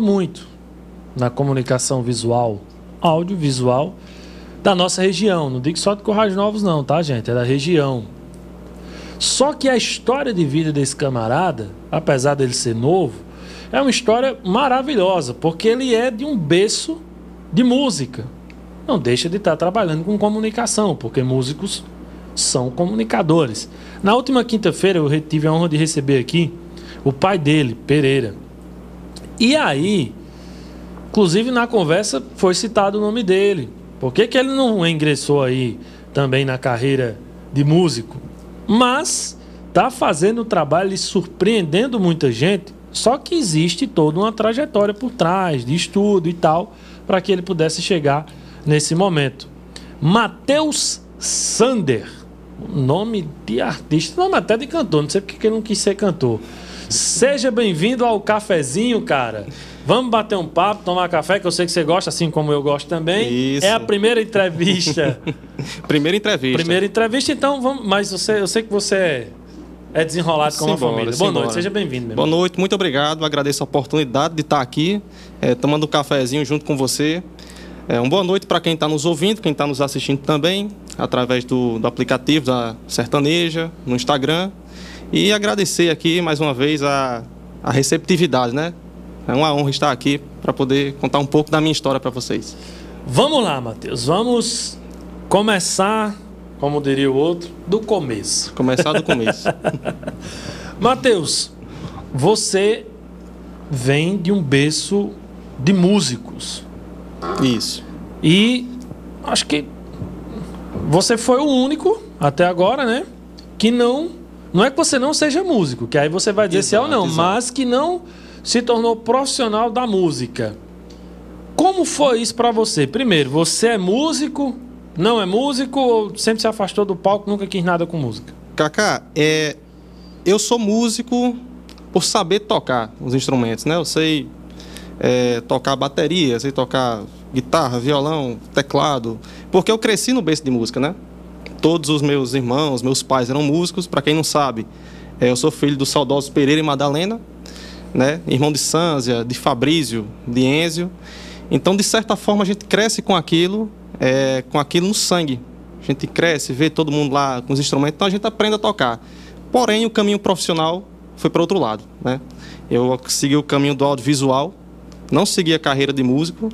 muito na comunicação visual, audiovisual da nossa região. Não digo só de Corrais Novos, não, tá, gente? É da região. Só que a história de vida desse camarada, apesar dele ser novo, é uma história maravilhosa, porque ele é de um berço de música. Não deixa de estar trabalhando com comunicação, porque músicos são comunicadores. Na última quinta-feira eu tive a honra de receber aqui o pai dele, Pereira. E aí, inclusive na conversa foi citado o nome dele. Por que, que ele não ingressou aí também na carreira de músico? Mas está fazendo o trabalho e surpreendendo muita gente. Só que existe toda uma trajetória por trás de estudo e tal para que ele pudesse chegar nesse momento. Matheus Sander, nome de artista, nome até de cantor, não sei porque ele não quis ser cantor. Seja bem-vindo ao cafezinho, cara. Vamos bater um papo, tomar café, que eu sei que você gosta, assim como eu gosto também. Isso. É a primeira entrevista. Primeira entrevista. primeira entrevista, então vamos. Mas você, eu sei que você é, é desenrolado com a família. Boa noite, seja bem-vindo, meu Boa noite, muito obrigado. Agradeço a oportunidade de estar aqui, eh, tomando um cafezinho junto com você. É, uma boa noite para quem está nos ouvindo, quem está nos assistindo também, através do, do aplicativo da Sertaneja, no Instagram. E agradecer aqui mais uma vez a, a receptividade, né? É uma honra estar aqui para poder contar um pouco da minha história para vocês. Vamos lá, Matheus. Vamos começar, como diria o outro, do começo. Começar do começo. Matheus, você vem de um berço de músicos. Isso. E acho que você foi o único até agora, né? Que não. Não é que você não seja músico, que aí você vai dizer se é ou Exato, não, exato. mas que não se tornou profissional da música. Como foi isso pra você? Primeiro, você é músico? Não é músico ou sempre se afastou do palco, nunca quis nada com música? Kaká, é, eu sou músico por saber tocar os instrumentos, né? Eu sei é, tocar bateria, sei tocar guitarra, violão, teclado, porque eu cresci no berço de música, né? Todos os meus irmãos, meus pais eram músicos. Para quem não sabe, é, eu sou filho dos saudosos Pereira e Madalena, né? Irmão de Sânzia, de Fabrício, de Enzio. Então, de certa forma, a gente cresce com aquilo, é, com aquilo no sangue. A gente cresce, vê todo mundo lá com os instrumentos, então a gente aprende a tocar. Porém, o caminho profissional foi para outro lado, né? Eu segui o caminho do audiovisual, não segui a carreira de músico,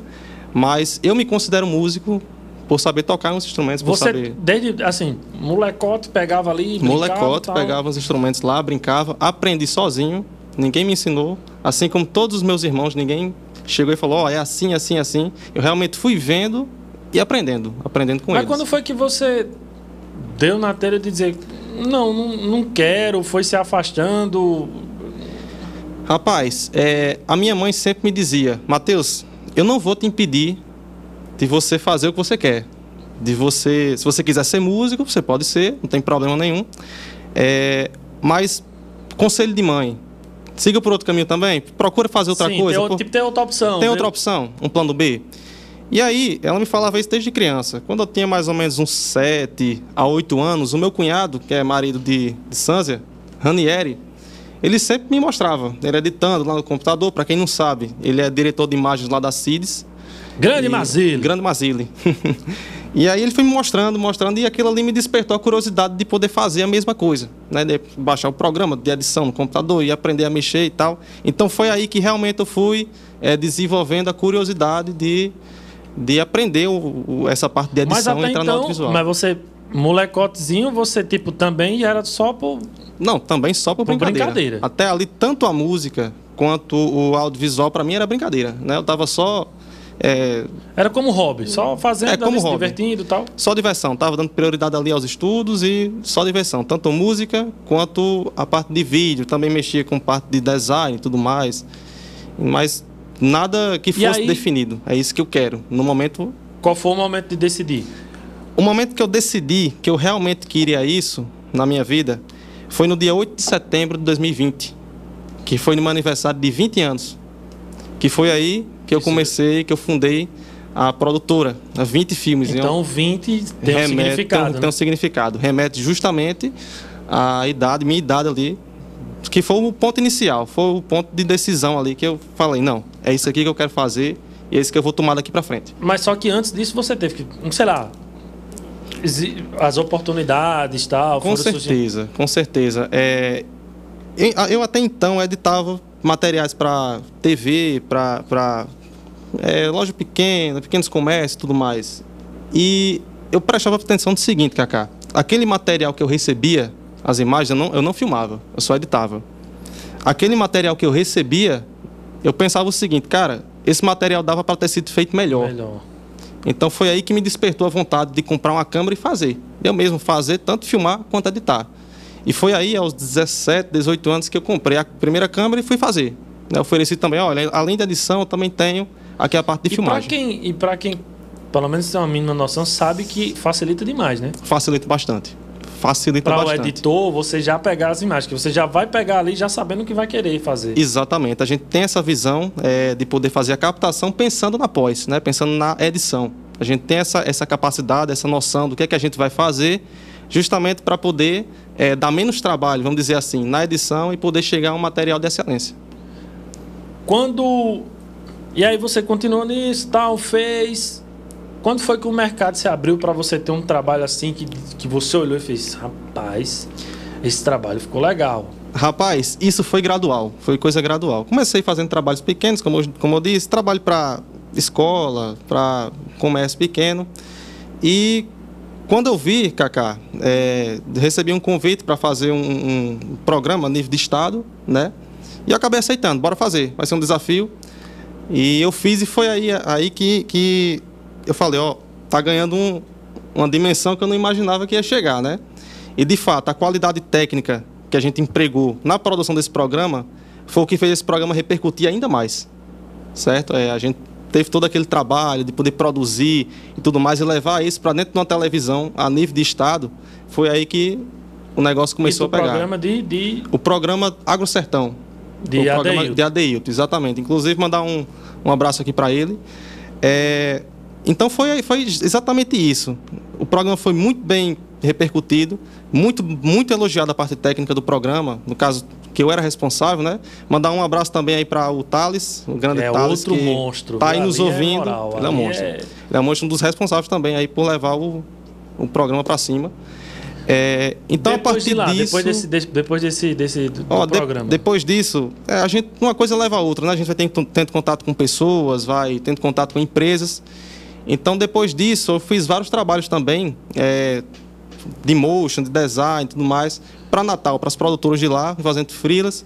mas eu me considero músico por saber tocar uns instrumentos, por Você, saber desde, assim, molecote pegava ali, molecote, tal. pegava os instrumentos lá, brincava, aprendi sozinho, ninguém me ensinou, assim como todos os meus irmãos, ninguém chegou e falou, ó, é assim, assim, assim. Eu realmente fui vendo e aprendendo, aprendendo com Mas eles. quando foi que você deu na telha de dizer, não, não, não quero, foi se afastando? Rapaz, é, a minha mãe sempre me dizia, Mateus, eu não vou te impedir de você fazer o que você quer. De você, se você quiser ser músico, você pode ser, não tem problema nenhum. É, mas conselho de mãe, siga por outro caminho também. Procura fazer outra Sim, coisa. Tem, por- tipo, tem outra opção. Tem outra opção, um plano B. E aí, ela me falava isso desde criança. Quando eu tinha mais ou menos uns 7 a 8 anos, o meu cunhado, que é marido de, de Sanzia, Ranieri, ele sempre me mostrava, ele editando lá no computador, para quem não sabe, ele é diretor de imagens lá da CIDES. Grande E- Mazile. Grande Mazile. e aí ele foi me mostrando, mostrando, e aquilo ali me despertou a curiosidade de poder fazer a mesma coisa, né? De baixar o programa de edição no computador e aprender a mexer e tal. Então foi aí que realmente eu fui eh, desenvolvendo a curiosidade de, de aprender o- o- essa parte de edição e entrar no então, audiovisual. mas você, molecotezinho, você, tipo, também era só por... Não, também só por Por brincadeira. brincadeira. Até ali, tanto a música quanto o audiovisual, para mim, era brincadeira. Né? Eu tava só... eh, Era como hobby, só fazendo, É, como ali, se divertindo e tal. Só diversão, tava dando prioridade ali aos estudos e só diversão, tanto música quanto a parte de vídeo, também mexia com parte de design e tudo mais, mas nada que fosse aí- definido. É isso que eu quero. No momento, Qual foi o momento de decidir? o momento que eu decidi que eu realmente queria isso na minha vida foi no dia 8 de setembro de 2020, que foi no meu aniversário de 20 anos. Que foi aí que eu comecei, que eu fundei a produtora, a 20 filmes. Eu- Então, 20 tem um remete- significado, tem, né? tem um significado. Remete justamente à idade, minha idade ali, que foi o ponto inicial, foi o ponto de decisão ali que eu falei, não, é isso aqui que eu quero fazer e é isso que eu vou tomar daqui para frente. Mas só que antes disso você teve que, sei lá, as oportunidades tal. Com certeza, com certeza. É, eu até então editava materiais para TV, para é, loja pequena, pequenos comércios e tudo mais. E eu prestava atenção no seguinte, Kaká. Aquele material que eu recebia, as imagens, eu não, eu não filmava, eu só editava. Aquele material que eu recebia, eu pensava o seguinte, cara, esse material dava para ter sido feito melhor. melhor. Então foi aí que me despertou a vontade de comprar uma câmera e fazer. Eu mesmo fazer, tanto filmar quanto editar. E foi aí, aos 17, 18 anos, que eu comprei a primeira câmera e fui fazer. Eu ofereci também, olha, além da edição, eu também tenho aqui a parte de e filmagem. Pra quem, e para quem, pelo menos tem uma mínima noção, sabe que facilita demais, né? Facilita bastante. Facilita pra bastante. Para o editor, você já pegar as imagens, que você já vai pegar ali já sabendo o que vai querer fazer. Exatamente. A gente tem essa visão é, de poder fazer a captação pensando na pós, né? pensando na edição. A gente tem essa, essa capacidade, essa noção do que é que a gente vai fazer justamente para poder é, dar menos trabalho, vamos dizer assim, na edição e poder chegar a um material de excelência. Quando. E aí você continuou nisso, tal, fez. Quando foi que o mercado se abriu para você ter um trabalho assim que, que você olhou e fez, rapaz, esse trabalho ficou legal? Rapaz, isso foi gradual, foi coisa gradual. Comecei fazendo trabalhos pequenos, como, como eu disse, trabalho para escola, para comércio pequeno. E quando eu vi, Kaká, é, recebi um convite para fazer um, um, programa a nível de estado, né? E eu acabei aceitando, bora fazer, vai ser um desafio. E eu fiz e foi aí, aí que, que eu falei, ó, tá ganhando um, uma dimensão que eu não imaginava que ia chegar, né? E de fato, a qualidade técnica que a gente empregou na produção desse programa foi o que fez esse programa repercutir ainda mais, certo? É, a gente teve todo aquele trabalho de poder produzir e tudo mais e levar isso para dentro de uma televisão a nível de estado, foi aí que o negócio começou a pegar. O programa de, de... O programa Agro Sertão. De Adeilton. De exatamente. Inclusive, mandar um, um abraço aqui para ele. É... Então, foi, foi exatamente isso. O programa foi muito bem repercutido, muito, muito elogiado a parte técnica do programa, no caso que eu era responsável, né? Mandar um abraço também aí para o Thales, o grande é Thales. outro que monstro. Tá aí nos é ouvindo. Moral, ele é monstro. É... Ele é monstro, um dos responsáveis também aí por levar o, o programa para cima. É, então, depois a partir de lá, disso. Depois desse, depois desse, desse do, ó, de, programa. Depois disso, é, a gente, uma coisa leva a outra, né? A gente vai tendo, tendo contato com pessoas, vai tendo contato com empresas. Então, depois disso, eu fiz vários trabalhos também, é, de motion, de design e tudo mais, para Natal, para as produtoras de lá, fazendo frilas.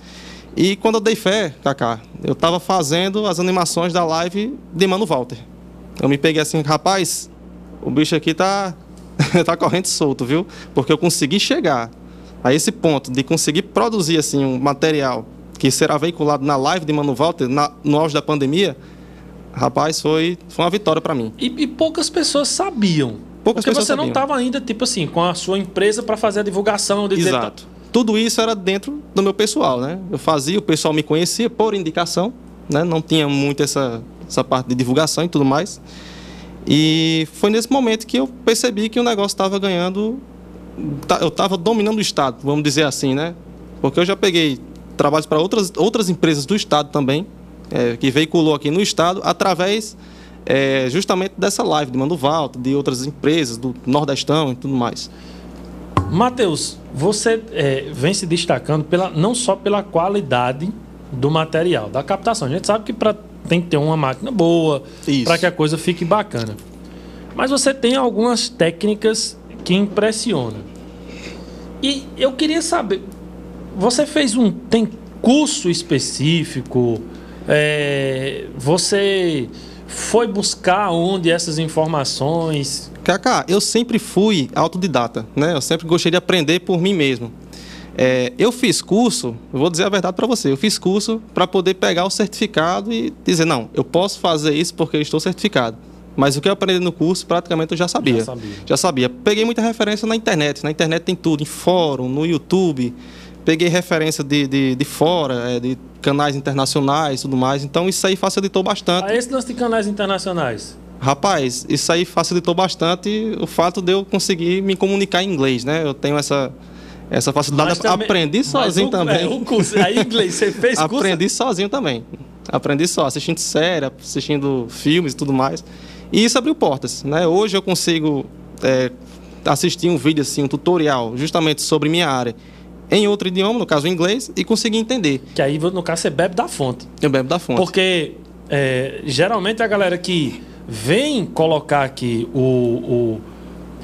E quando eu dei fé, Kaká, eu estava fazendo as animações da live de Mano Walter. Eu me peguei assim, rapaz, o bicho aqui tá, tá correndo solto, viu? Porque eu consegui chegar a esse ponto de conseguir produzir assim um material que será veiculado na live de Mano Walter na, no auge da pandemia. Rapaz, foi, foi uma vitória para mim. E, e poucas pessoas sabiam Poucas Porque você sabiam. não estava ainda, tipo assim, com a sua empresa para fazer a divulgação. De Exato. Dizer... Tudo isso era dentro do meu pessoal, né? Eu fazia, o pessoal me conhecia por indicação, né? Não tinha muito essa, essa parte de divulgação e tudo mais. E foi nesse momento que eu percebi que o negócio estava ganhando... Eu estava dominando o Estado, vamos dizer assim, né? Porque eu já peguei trabalhos para outras, outras empresas do Estado também, é, que veiculou aqui no Estado, através é, justamente dessa live de Mano Valta, de outras empresas, do Nordestão e tudo mais. Matheus, você é, vem se destacando pela, não só pela qualidade do material, da captação. A gente sabe que pra, tem que ter uma máquina boa para que a coisa fique bacana. Mas você tem algumas técnicas que impressionam. E eu queria saber, você fez um tem curso específico? É, você foi buscar onde essas informações? Kaká, eu sempre fui autodidata, né? Eu sempre gostei de aprender por mim mesmo. É, eu fiz curso, eu vou dizer a verdade para você, eu fiz curso para poder pegar o certificado e dizer, não, eu posso fazer isso porque eu estou certificado. Mas o que eu aprendi no curso, praticamente eu já sabia. Já sabia. Já sabia. Peguei muita referência na internet. Na internet tem tudo, em fórum, no YouTube peguei referência de, de, de fora, é, de canais internacionais e tudo mais. Então isso aí facilitou bastante. Ah, esse lance de canais internacionais? Rapaz, isso aí facilitou bastante o fato de eu conseguir me comunicar em inglês, né? Eu tenho essa, essa facilidade. Também, Aprendi sozinho o, também. É, o curso, aí inglês, você fez curso? Aprendi sozinho também. Aprendi só, assistindo série, assistindo filmes e tudo mais. E isso abriu portas, né? Hoje eu consigo é, assistir um vídeo assim, um tutorial, justamente sobre minha área, em outro idioma, no caso inglês, e conseguir entender. Que aí, no caso, você bebe da fonte. Eu bebo da fonte. Porque é, geralmente a galera que vem colocar aqui o, o.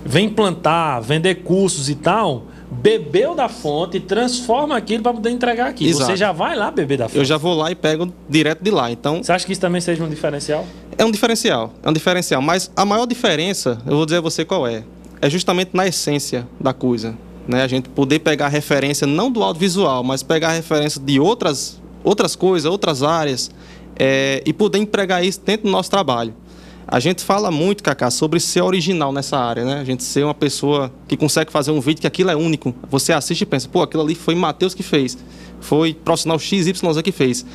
vem plantar, vender cursos e tal, bebeu da fonte, transforma aquilo para poder entregar aqui. Exato. Você já vai lá beber da fonte. Eu já vou lá e pego direto de lá. Então, Você acha que isso também seja um diferencial? é um diferencial. É um diferencial. Mas a maior diferença, eu vou dizer a você qual é. É justamente na essência da coisa. Né? A gente poder pegar referência não do audiovisual, mas pegar referência de outras, outras coisas, outras áreas, é, e poder empregar isso dentro do nosso trabalho. A gente fala muito, Cacá, sobre ser original nessa área, né? A gente ser uma pessoa que consegue fazer um vídeo que aquilo é único. Você assiste e pensa, pô, aquilo ali foi Matheus que fez. Foi profissional XYZ que fez.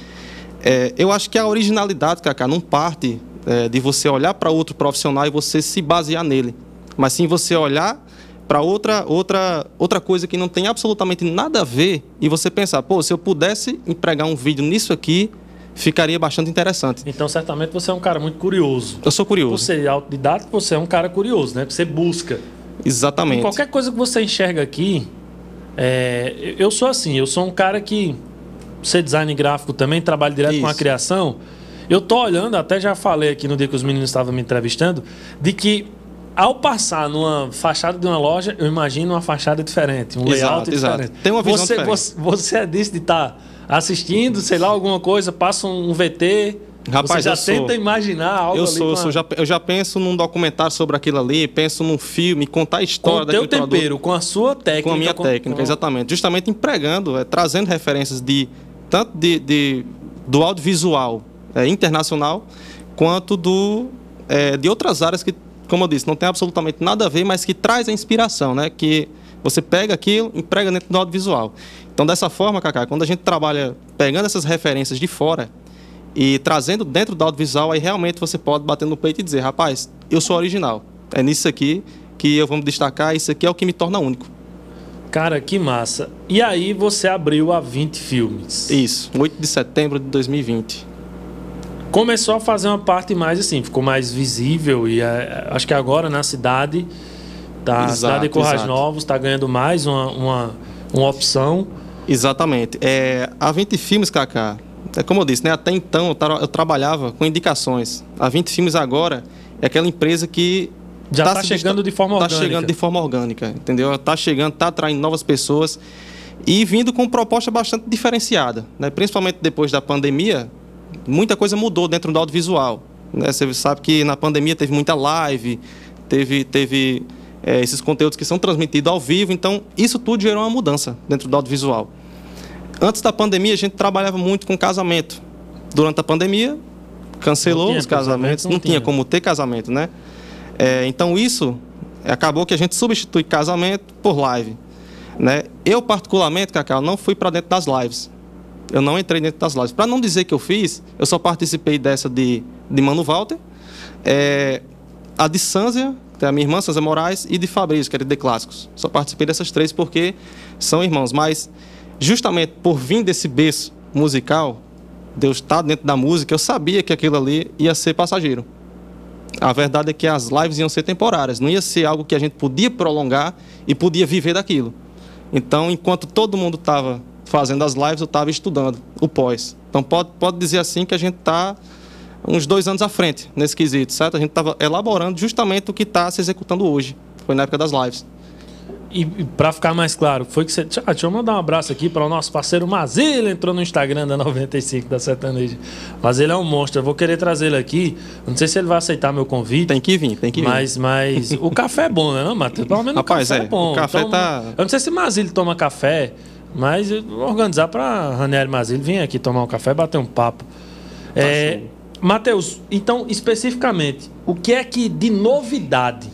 É, eu acho que a originalidade, Cacá, não parte é, de você olhar para outro profissional e você se basear nele. Mas sim você olhar para outra, outra, outra coisa que não tem absolutamente nada a ver e você pensar, pô, se eu pudesse empregar um vídeo nisso aqui, ficaria bastante interessante. Então, certamente você é um cara muito curioso. Eu sou curioso. ser autodidato, você é um cara curioso, né? Você busca. Exatamente. Qualquer coisa que você enxerga aqui, é, eu sou assim, eu sou um cara que ser design gráfico também, trabalho direto com a Isso. criação. Eu tô olhando, até já falei aqui no dia que os meninos estavam me entrevistando, de que ao passar numa fachada de uma loja, eu imagino uma fachada diferente, um layout Exato, exato. diferente. Tem uma visão você, diferente. Você, você é disso de estar assistindo, sei lá, alguma coisa, passa um VT, Rapaz, você já eu sou. tenta imaginar algo Eu ali sou, com já, eu já penso num documentário sobre aquilo ali, penso num filme, contar a história com o teu daquele produto. tempero, com a sua técnica. com a minha técnica, com- exatamente. Justamente empregando, é, trazendo referências de tanto de, de- do audiovisual é, internacional quanto do é, de outras áreas que, como eu disse, não tem absolutamente nada a ver, mas que traz a inspiração, né? Que você pega aquilo, emprega dentro do audiovisual. Então, dessa forma, Cacá, quando a gente trabalha pegando essas referências de fora e trazendo dentro do audiovisual, aí realmente você pode bater no peito e dizer, rapaz, eu sou original. É nisso aqui que eu vou me destacar, isso aqui é o que me torna único. Cara, que massa. E aí você abriu a 20 filmes. Isso, 8 de setembro de 2020. Começou a fazer uma parte mais assim, ficou mais visível e é, acho que agora na cidade, tá, a Exato, exato. Novos está ganhando mais uma, uma, uma opção. Exatamente. É, a 20 Filmes, Kaká, é como eu disse, né? até então eu, tra- eu trabalhava com indicações. A 20 Filmes agora é aquela empresa que Já tá está se chegando desta- de forma tá orgânica. chegando de forma orgânica, entendeu? Está chegando, está atraindo novas pessoas e vindo com proposta bastante diferenciada, né? Principalmente depois da pandemia, muita coisa mudou dentro do audiovisual. Né? Você sabe que na pandemia teve muita live, teve, teve é, esses conteúdos que são transmitidos ao vivo, então isso tudo gerou uma mudança dentro do audiovisual. Antes da pandemia, a gente trabalhava muito com casamento. Durante a pandemia, cancelou os casamentos, casamento, não não, tinha tinha. como ter casamento, né? É, então isso acabou que a gente substitui casamento por live, né? Eu particularmente, Cacau, não fui para dentro das lives. Eu não entrei dentro das lives. Para não dizer que eu fiz, eu só participei dessa de, de Mano Walter, é, a de Sanzia, é a minha irmã, Sanzia Moraes, e de Fabrício, que era de The Clássicos. Só participei dessas três porque são irmãos. Mas, justamente por vir desse berço musical, Deus está dentro da música, eu sabia que aquilo ali ia ser passageiro. A verdade é que as lives iam ser temporárias, não ia ser algo que a gente podia prolongar e podia viver daquilo. Então, enquanto todo mundo estava fazendo as lives, eu estava estudando o pós. Então, pode, pode dizer assim que a gente está uns dois anos à frente nesse quesito, certo? A gente estava elaborando justamente o que está se executando hoje. Foi na época das lives. E, e para ficar mais claro, foi que você. Ah, deixa eu mandar um abraço aqui para o nosso parceiro Mazil, entrou no Instagram da 95 da Sertaneja. Mas ele é um monstro, eu vou querer trazê-lo aqui. Não sei se ele vai aceitar meu convite. Tem que vir, tem que vir. Mas, mas o café é bom, né, não, Matheus? Pelo menos Rapaz, o café é, é, bom. o café tá- Eu não sei se Mazil toma café, mas eu vou organizar para Raniel Mazil vir aqui tomar um café e bater um papo. Tá é, Matheus, então, especificamente, o que é que de novidade?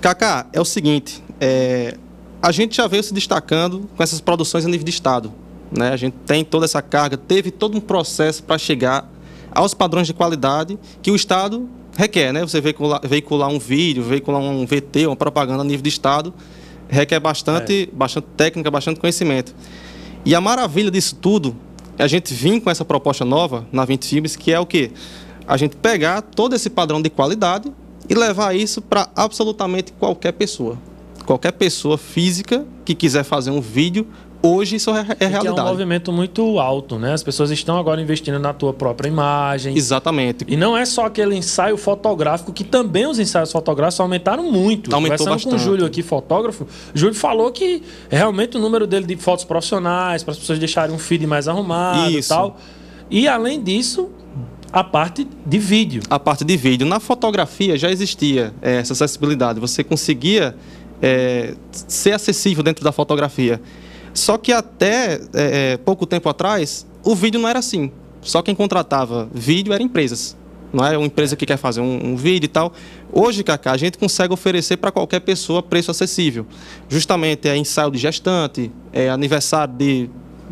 Kaká, é o seguinte, é, a gente já veio se destacando com essas produções a nível de estado, né? A gente tem toda essa carga, teve todo um processo para chegar aos padrões de qualidade que o estado requer, né? Você veicular, veicular um vídeo, veicular um VT, uma propaganda a nível de estado, requer bastante, bastante técnica, bastante conhecimento. E a maravilha disso tudo a gente vir com essa proposta nova na 20 Filmes, que é o quê? A gente pegar todo esse padrão de qualidade e levar isso para absolutamente qualquer pessoa. Qualquer pessoa física que quiser fazer um vídeo hoje isso é, é realidade. é um movimento muito alto, né? As pessoas estão agora investindo na tua própria imagem. Exatamente. E não é só aquele ensaio fotográfico, que também os ensaios fotográficos aumentaram muito. Aumentou Conversando bastante. com o Júlio aqui, fotógrafo, Júlio falou que realmente o número dele de fotos profissionais, para as pessoas deixarem um feed mais arrumado isso. e tal. E além disso, a parte de vídeo. A parte de vídeo. Na fotografia já existia é, essa acessibilidade. Você conseguia é, ser acessível dentro da fotografia. Só que até é, é, pouco tempo atrás, o vídeo não era assim. Só quem contratava vídeo eram empresas. Não é uma empresa que quer fazer um, um vídeo e tal. Hoje, Cacá, a gente consegue oferecer para qualquer pessoa preço acessível. Justamente é ensaio de gestante, é aniversário de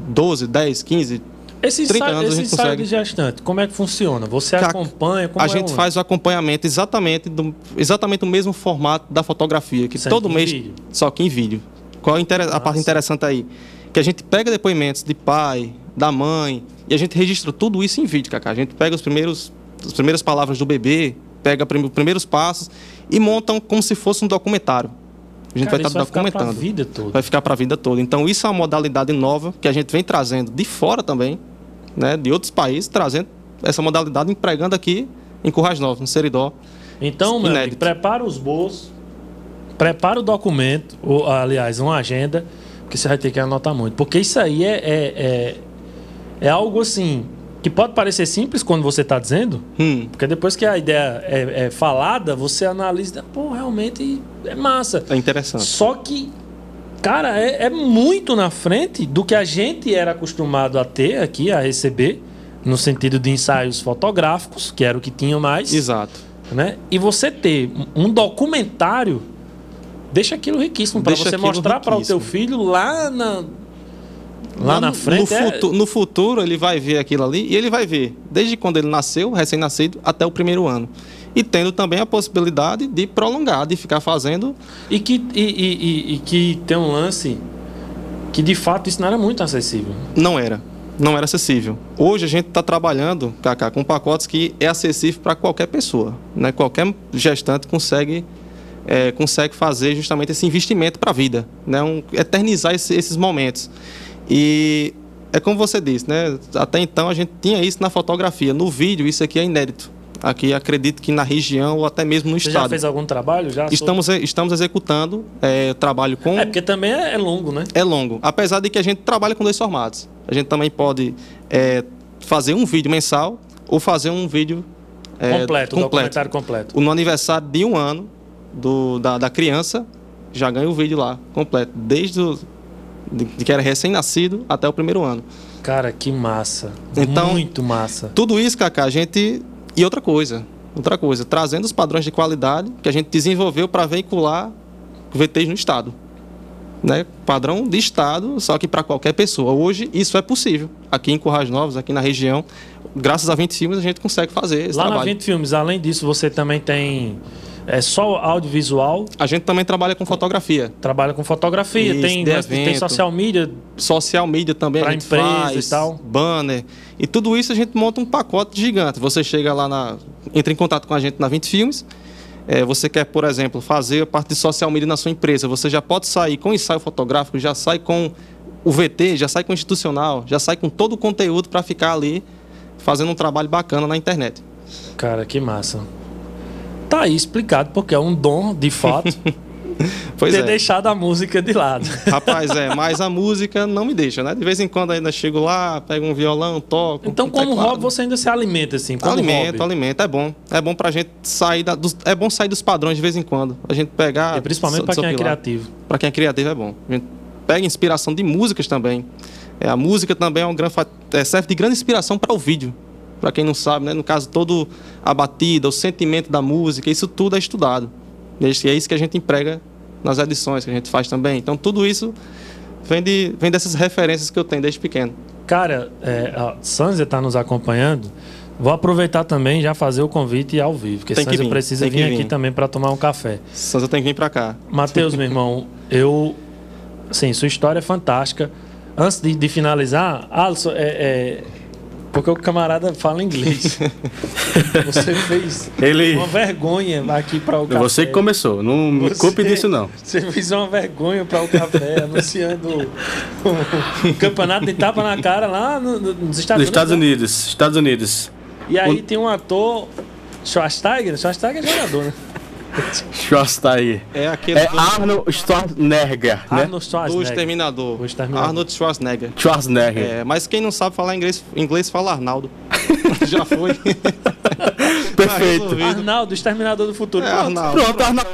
12, 10, 15, esse ensaio, esse ensaio de gestante, como é que funciona? Você acompanha? a é gente faz o acompanhamento exatamente do exatamente o mesmo formato da fotografia, que todo mês, vídeo. só que em vídeo. Qual a, a parte interessante aí? Que a gente pega depoimentos de pai, da mãe, e a gente registra tudo isso em vídeo, Cacá. A gente pega os primeiros, as primeiras palavras do bebê, pega os primeiros passos e montam como se fosse um documentário. A gente Cara, vai estar tá documentando. Vai ficar para a vida toda. Vai ficar para a vida toda. Então, isso é uma modalidade nova que a gente vem trazendo de fora também, né, de outros países, trazendo essa modalidade, empregando aqui em Currais Novos, no Seridó. Então, meu prepara os bolsos, prepara o documento, ou, aliás, uma agenda, que você vai ter que anotar muito. Porque isso aí é, é, é, é algo assim que pode parecer simples quando você está dizendo, hum. porque depois que a ideia é, é, falada, você analisa, pô, realmente é massa. É interessante. Só que, cara, é, é, muito na frente do que a gente era acostumado a ter aqui, a receber, no sentido de ensaios fotográficos, que era o que tinha mais. Exato. Né? E você ter um documentário deixa aquilo riquíssimo para você mostrar para o teu filho lá na lá, lá na frente. No, é... futuro, no, futuro ele vai ver aquilo ali e ele vai ver desde quando ele nasceu, recém-nascido, até o primeiro ano. E tendo também a possibilidade de prolongar, de ficar fazendo. E que, e, e, e que tem um lance que de fato isso não era muito acessível. Não era. Não era acessível. Hoje a gente está trabalhando, Kaká, com pacotes que é acessível para qualquer pessoa. Né? Qualquer gestante consegue é, consegue fazer justamente esse investimento para a vida, né? Um, eternizar esse, esses momentos. E é como você disse, né? Até então a gente tinha isso na fotografia, no vídeo isso aqui é inédito. Aqui acredito que na região ou até mesmo no você estado. Já fez algum trabalho já? Estamos sobre... estamos executando é, trabalho com. É porque também é longo, né? É longo, apesar de que a gente trabalha com dois formatos. A gente também pode é, fazer um vídeo mensal ou fazer um vídeo é, completo, completo. documentário completo. No aniversário de um ano do, da, da criança, já ganha o vídeo lá, completo. Desde o, de, de que era recém-nascido até o primeiro ano. Cara, que massa. Então, Muito massa. Tudo isso, Cacá, a gente. E outra coisa. Outra coisa, trazendo os padrões de qualidade que a gente desenvolveu para veicular VTs no Estado. Né? Padrão de Estado, só que para qualquer pessoa. Hoje isso é possível. Aqui em Currais Novos, aqui na região, graças a 20 filmes, a gente consegue fazer esse Lá trabalho. na 20 filmes, além disso, você também tem é só audiovisual? A gente também trabalha com fotografia. Trabalha com fotografia, Isso, tem, evento, tem social media. Social media também para empresas e tal. Banner. E tudo isso a gente monta um pacote gigante. Você chega lá na. entra em contato com a gente na 20 Filmes. É, você quer, por exemplo, fazer a parte de social media na sua empresa. Você já pode sair com ensaio fotográfico, já sai com o VT, já sai com o institucional, já sai com todo o conteúdo para ficar ali fazendo um trabalho bacana na internet. Cara, que massa. Tá aí explicado, porque é um dom, de fato. pois ter é. deixado a música de lado. Rapaz, é, mas a música não me deixa, né? De vez em quando ainda chego lá, pego um violão, toco. Então, um como teclado. hobby, você ainda se alimenta, assim? Como alimento, hobby. alimento, é bom. É bom pra gente sair da, dos, é bom sair dos padrões de vez em quando. A gente pegar. E principalmente para quem é criativo. Para quem é criativo é bom. A gente pega inspiração de músicas também. É, a música também é um grande, é, serve de grande inspiração para o vídeo para quem não sabe, né? no caso, todo a batida, o sentimento da música, isso tudo é estudado. E é isso que a gente emprega nas edições que a gente faz também. Então, tudo isso vem, de, vem dessas referências que eu tenho desde pequeno. Cara, é, a Sanzia está nos acompanhando. Vou aproveitar também já fazer o convite ao vivo, porque Sanzia vir, precisa vir, vir aqui também para tomar um café. Sanzia tem que vir para cá. Matheus, meu irmão, eu. Sim, sua história é fantástica. antes de, de finalizar, Alisson, é, é, porque o camarada fala inglês. Você fez Ele- uma vergonha aqui para o café. Você que começou, não me Você- culpe disso não. Você fez uma vergonha para o café, anunciando o, o campeonato de tapa na cara lá no- no- nos Estados Nos Estados né? Unidos, Estados Unidos. E aí O- tem um ator, Schwarzenegger, Schwarzenegger é jogador, né? Schwarzenegger. É aquele É do, Arnold Schwarzenegger, né? Arnold do Schwarzenegger. Exterminador. O Exterminador. Arnold Schwarzenegger. Schwarzenegger. É, mas quem não sabe falar inglês, inglês fala Arnaldo. Já foi. Tá Perfeito. resolvido. Arnaldo, Exterminador do Futuro. É, Pronto. Arnaldo. Pronto, Arnold.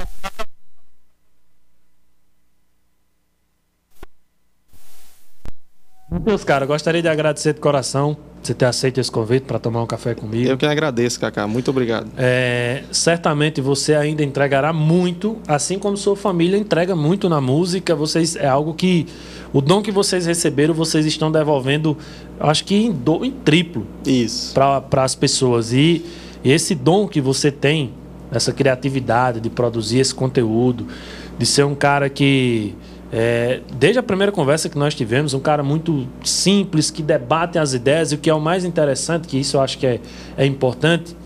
Meus caras, gostaria de agradecer de coração você ter aceito esse convite para tomar um café comigo. Eu que agradeço, Kaká. Muito obrigado. É, certamente você ainda entregará muito, assim como sua família entrega muito na música. Vocês é algo que o dom que vocês receberam, vocês estão devolvendo, acho que em, do- em triplo Isso. para as pessoas. E, e esse dom que você tem, essa criatividade de produzir esse conteúdo, de ser um cara que, é, desde a primeira conversa que nós tivemos, um cara muito simples, que debate as ideias, e o que é o mais interessante, que isso eu acho que é, é importante,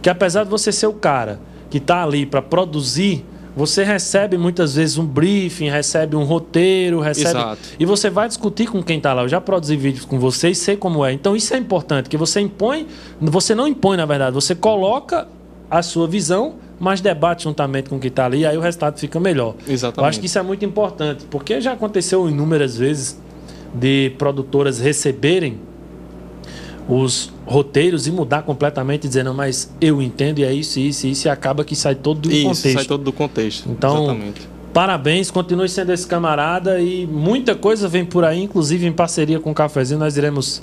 que apesar de você ser o cara que está ali para produzir, você recebe muitas vezes um briefing, recebe um roteiro, recebe. Exato. E você vai discutir com quem está lá. Eu já produzi vídeos com você e sei como é. Então isso é importante, que você impõe, você não impõe, na verdade, você coloca a sua visão, mas debate juntamente com quem está ali, aí o resultado fica melhor. Exatamente. Eu acho que isso é muito importante, porque já aconteceu inúmeras vezes de produtoras receberem os roteiros e mudar completamente, dizendo, "Não, mas eu entendo e é isso, isso, isso, e acaba que sai todo do Isso, contexto. sai todo do contexto. Então, Exatamente. Parabéns, continue sendo esse camarada e muita coisa vem por aí, inclusive em parceria com o Cafezinho, nós iremos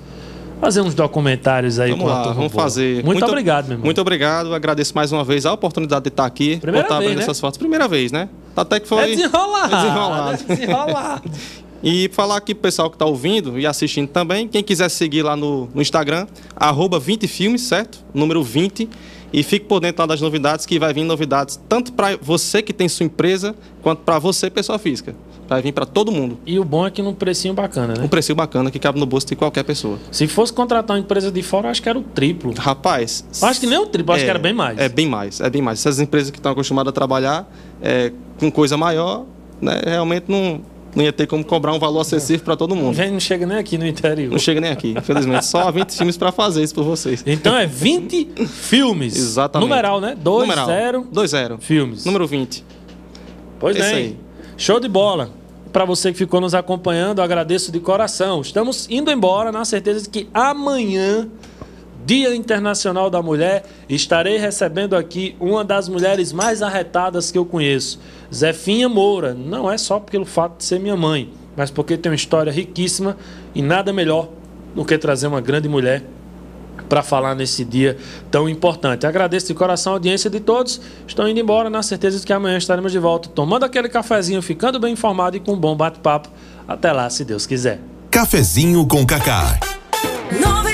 fazer uns documentários aí Vamos com a lá, vamos boa. fazer. Muito, obrigado, meu irmão. Muito obrigado, agradeço mais uma vez a oportunidade de estar aqui. Primeira por estar vez, né? essas fotos. Primeira vez, né? Até que foi. É desenrolado. É desenrolado. É desenrolado. E falar aqui pro pessoal que está ouvindo e assistindo também, quem quiser seguir lá no, no Instagram, arroba 20 filmes, certo? Número 20. E fique por dentro lá das novidades, que vai vir novidades tanto para você que tem sua empresa, quanto para você, pessoa física. Vai vir para todo mundo. E o bom é que num precinho bacana, né? Um preço bacana que cabe no bolso de qualquer pessoa. Se fosse contratar uma empresa de fora, eu acho que era o triplo. Rapaz. Acho que nem o triplo, acho que era bem mais. É bem mais, é bem mais. Essas empresas que estão acostumadas a trabalhar é, com coisa maior, né, realmente não, não ia ter como cobrar um valor acessível para todo mundo. não chega nem aqui no interior. Não chega nem aqui, infelizmente. Só 20 filmes para fazer isso por vocês. Então é 20 filmes. Exatamente. Numeral, né? 2, Numeral. 0 2-0. filmes. Número 20. Pois É. Show de bola. Para você que ficou nos acompanhando, agradeço de coração. Estamos indo embora na certeza de que amanhã, Dia Internacional da Mulher, estarei recebendo aqui uma das mulheres mais arretadas que eu conheço, Zefinha Moura. Não é só pelo fato de ser minha mãe, mas porque tem uma história riquíssima e nada melhor do que trazer uma grande mulher para falar nesse dia tão importante. Agradeço de coração a audiência de todos. Estou indo embora na certeza de que amanhã estaremos de volta, tomando aquele cafezinho, ficando bem informado e com um bom bate-papo. Até lá, se Deus quiser. Cafezinho com Cacá. 98